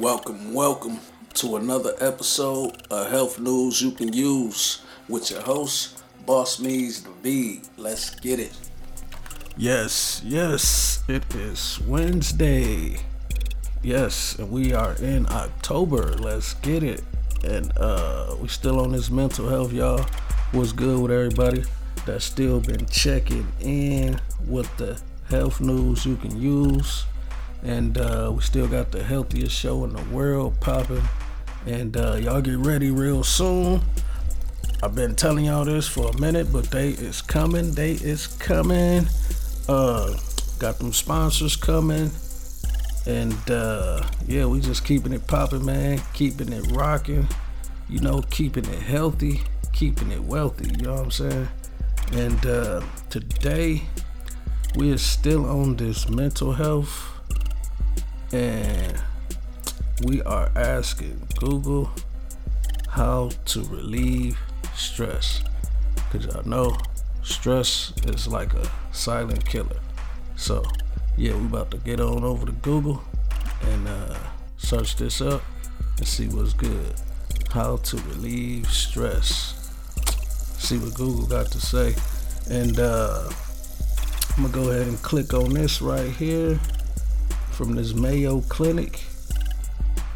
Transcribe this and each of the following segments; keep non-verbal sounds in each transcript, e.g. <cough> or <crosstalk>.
Welcome, welcome to another episode of Health News You Can Use with your host, Boss Me's the V. Let's get it. Yes, yes, it is Wednesday. Yes, and we are in October. Let's get it. And uh we still on this mental health, y'all. What's good with everybody that's still been checking in with the health news you can use and uh, we still got the healthiest show in the world popping. And uh, y'all get ready real soon. I've been telling y'all this for a minute, but they is coming. They is coming. Uh, got them sponsors coming. And uh, yeah, we just keeping it popping, man. Keeping it rocking. You know, keeping it healthy, keeping it wealthy. You know what I'm saying? And uh, today, we are still on this mental health and we are asking Google how to relieve stress. Because y'all know stress is like a silent killer. So, yeah, we about to get on over to Google and uh, search this up and see what's good. How to relieve stress. See what Google got to say. And uh, I'm going to go ahead and click on this right here from this Mayo Clinic.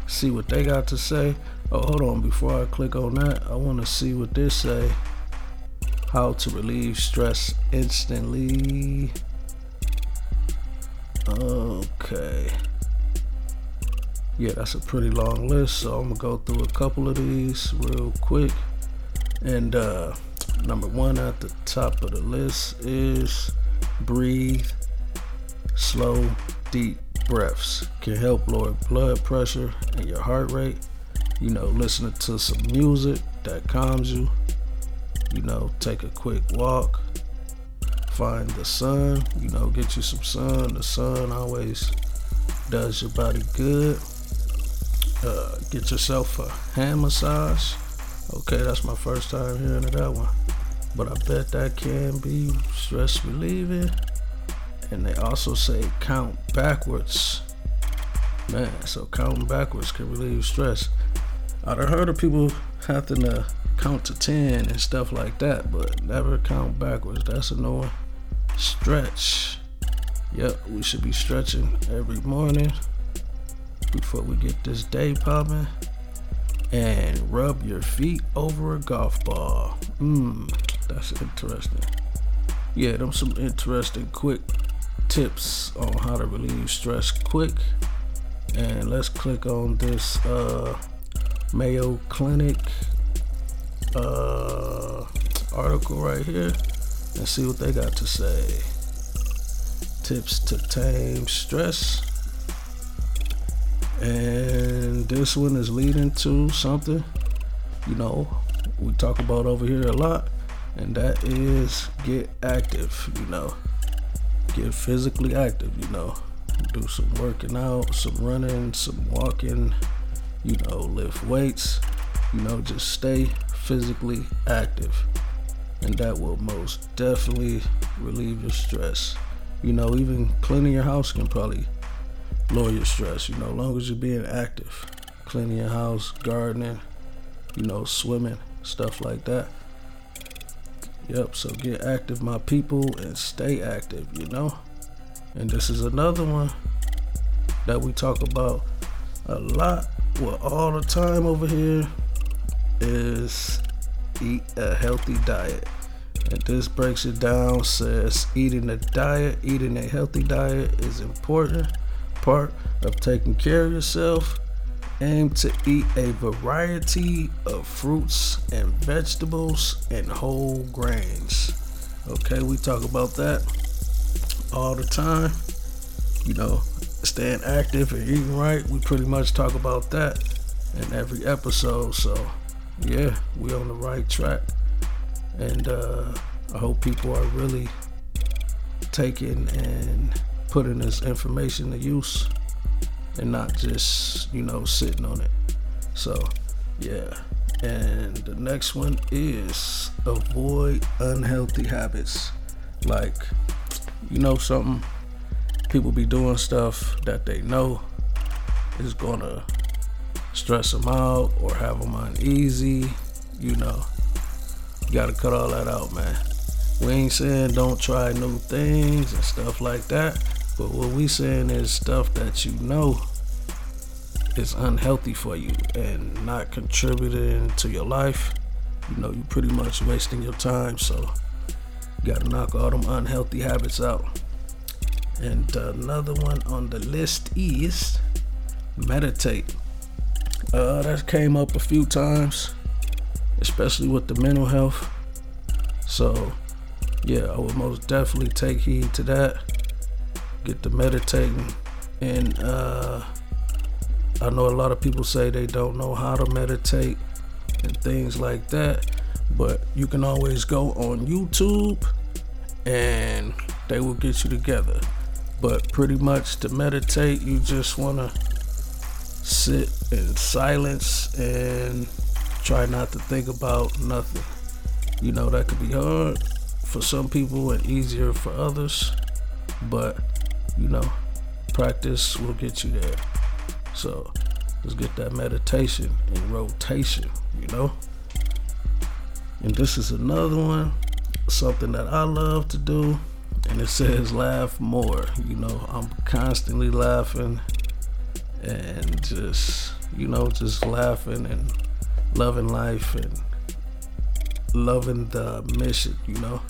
See what they got to say. Oh, hold on. Before I click on that, I want to see what this say. How to relieve stress instantly. Okay. Yeah, that's a pretty long list, so I'm gonna go through a couple of these real quick. And uh, number one at the top of the list is breathe slow, deep breaths can help lower blood pressure and your heart rate. You know, listening to some music that calms you. You know, take a quick walk. Find the sun. You know, get you some sun. The sun always does your body good. Uh, get yourself a hand massage. Okay, that's my first time hearing that one. But I bet that can be stress relieving. And they also say count backwards. Man, so counting backwards can relieve stress. I've heard of people having to count to 10 and stuff like that, but never count backwards. That's annoying. Stretch. Yep, we should be stretching every morning before we get this day popping. And rub your feet over a golf ball. Mmm, that's interesting. Yeah, them some interesting quick tips on how to relieve stress quick. And let's click on this uh, Mayo Clinic uh, article right here and see what they got to say. Tips to tame stress. And this one is leading to something, you know, we talk about over here a lot, and that is get active, you know get physically active, you know. Do some working out, some running, some walking, you know, lift weights, you know, just stay physically active. And that will most definitely relieve your stress. You know, even cleaning your house can probably lower your stress, you know, long as you're being active. Cleaning your house, gardening, you know, swimming, stuff like that. Yep, so get active, my people, and stay active, you know? And this is another one that we talk about a lot, well, all the time over here, is eat a healthy diet. And this breaks it down, says eating a diet, eating a healthy diet is important part of taking care of yourself aim to eat a variety of fruits and vegetables and whole grains. Okay, we talk about that all the time. You know, staying active and eating right. We pretty much talk about that in every episode. So, yeah, we on the right track. And uh, I hope people are really taking and putting this information to use and not just, you know, sitting on it. So, yeah. And the next one is avoid unhealthy habits. Like, you know, something, people be doing stuff that they know is gonna stress them out or have them uneasy. You know, you gotta cut all that out, man. We ain't saying don't try new things and stuff like that, but what we saying is stuff that you know is unhealthy for you and not contributing to your life. You know, you're pretty much wasting your time, so you gotta knock all them unhealthy habits out. And another one on the list is meditate. Uh, that came up a few times, especially with the mental health. So, yeah, I would most definitely take heed to that. Get to meditating. And uh, I know a lot of people say they don't know how to meditate and things like that. But you can always go on YouTube and they will get you together. But pretty much to meditate, you just want to sit in silence and try not to think about nothing. You know, that could be hard for some people and easier for others, but you know, practice will get you there. So let's get that meditation in rotation, you know? And this is another one, something that I love to do and it says laugh more. You know, I'm constantly laughing and just, you know, just laughing and loving life and loving the mission, you know,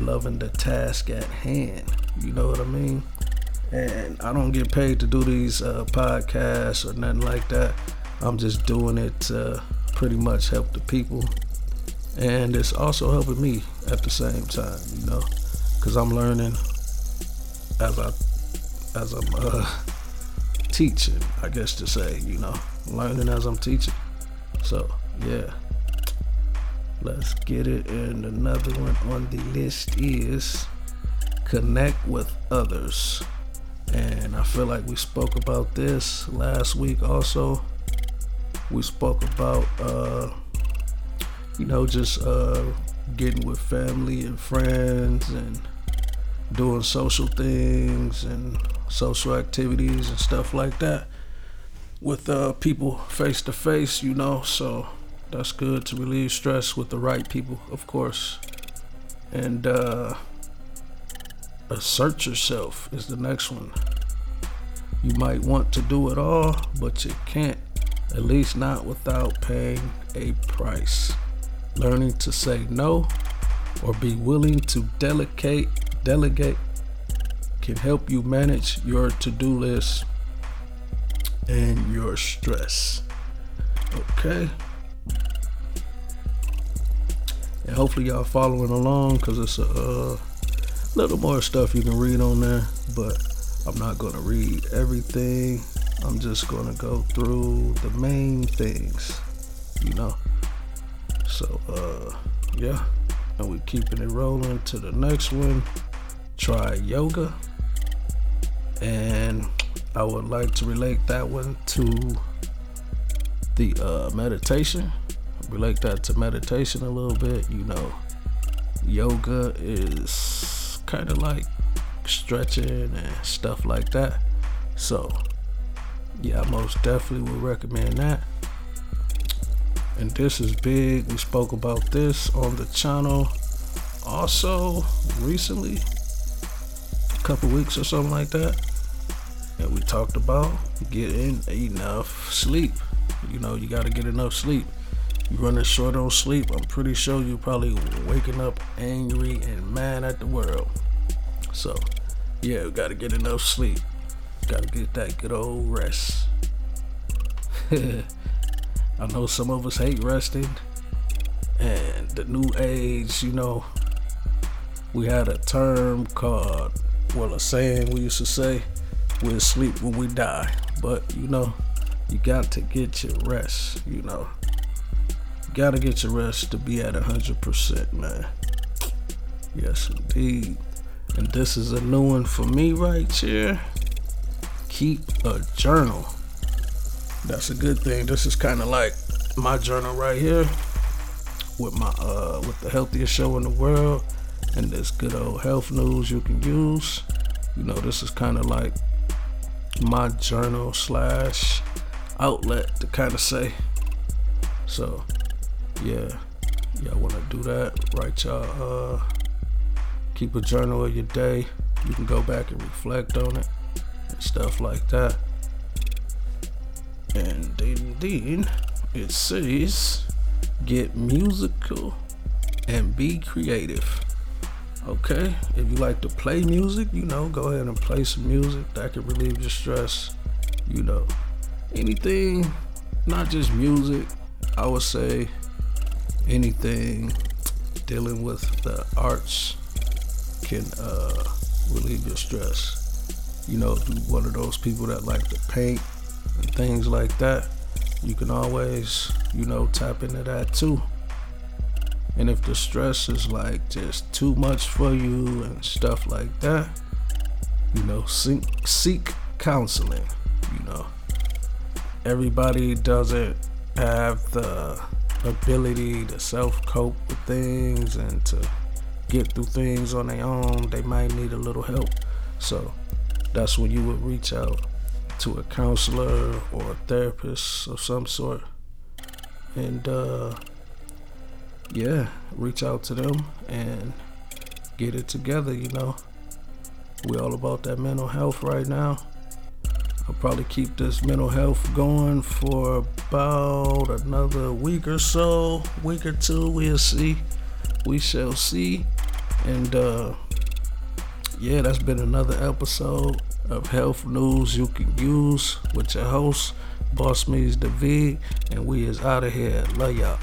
loving the task at hand. You know what I mean? And I don't get paid to do these uh, podcasts or nothing like that. I'm just doing it to pretty much help the people. And it's also helping me at the same time, you know because I'm learning as I as I'm uh, teaching, I guess to say, you know, learning as I'm teaching. So yeah, let's get it. And another one on the list is connect with others. And I feel like we spoke about this last week also. We spoke about, uh, you know, just uh, getting with family and friends and doing social things and social activities and stuff like that with uh, people face to face, you know. So that's good to relieve stress with the right people, of course. And uh, assert yourself is the next one. You might want to do it all, but you can't, at least not without paying a price learning to say no or be willing to delegate delegate can help you manage your to-do list and your stress okay and hopefully y'all following along because it's a uh, little more stuff you can read on there but i'm not going to read everything i'm just going to go through the main things you know so uh yeah, and we keeping it rolling to the next one. Try yoga. And I would like to relate that one to the uh, meditation. Relate that to meditation a little bit. You know, yoga is kind of like stretching and stuff like that. So, yeah, I most definitely would recommend that and this is big. We spoke about this on the channel also recently, a couple weeks or something like that. And we talked about getting enough sleep. You know, you got to get enough sleep. Running short on sleep, I'm pretty sure you're probably waking up angry and mad at the world. So, yeah, you got to get enough sleep. Got to get that good old rest. <laughs> I know some of us hate resting, and the new age, you know, we had a term called, well, a saying we used to say, we'll sleep when we die. But, you know, you got to get your rest, you know. You got to get your rest to be at 100%, man. Yes, indeed. And this is a new one for me right here. Keep a journal. That's a good thing. This is kind of like my journal right here with my uh with the healthiest show in the world and this good old health news you can use. You know, this is kind of like my journal slash outlet to kind of say. So, yeah, y'all want to do that? Write y'all, uh, keep a journal of your day. You can go back and reflect on it and stuff like that. And then, then it says, get musical and be creative. Okay, if you like to play music, you know, go ahead and play some music that can relieve your stress. You know, anything, not just music, I would say anything dealing with the arts can uh, relieve your stress. You know, if you're one of those people that like to paint and things like that, you can always, you know, tap into that too. And if the stress is like just too much for you and stuff like that, you know, seek, seek counseling. You know, everybody doesn't have the ability to self cope with things and to get through things on their own. They might need a little help. So that's when you would reach out to a counselor or a therapist of some sort. And uh, yeah, reach out to them and get it together, you know. We're all about that mental health right now. I'll probably keep this mental health going for about another week or so, week or two. We'll see. We shall see. And uh, yeah, that's been another episode of health news you can use with your host, Boss Me's David, and we is out of here. Love y'all.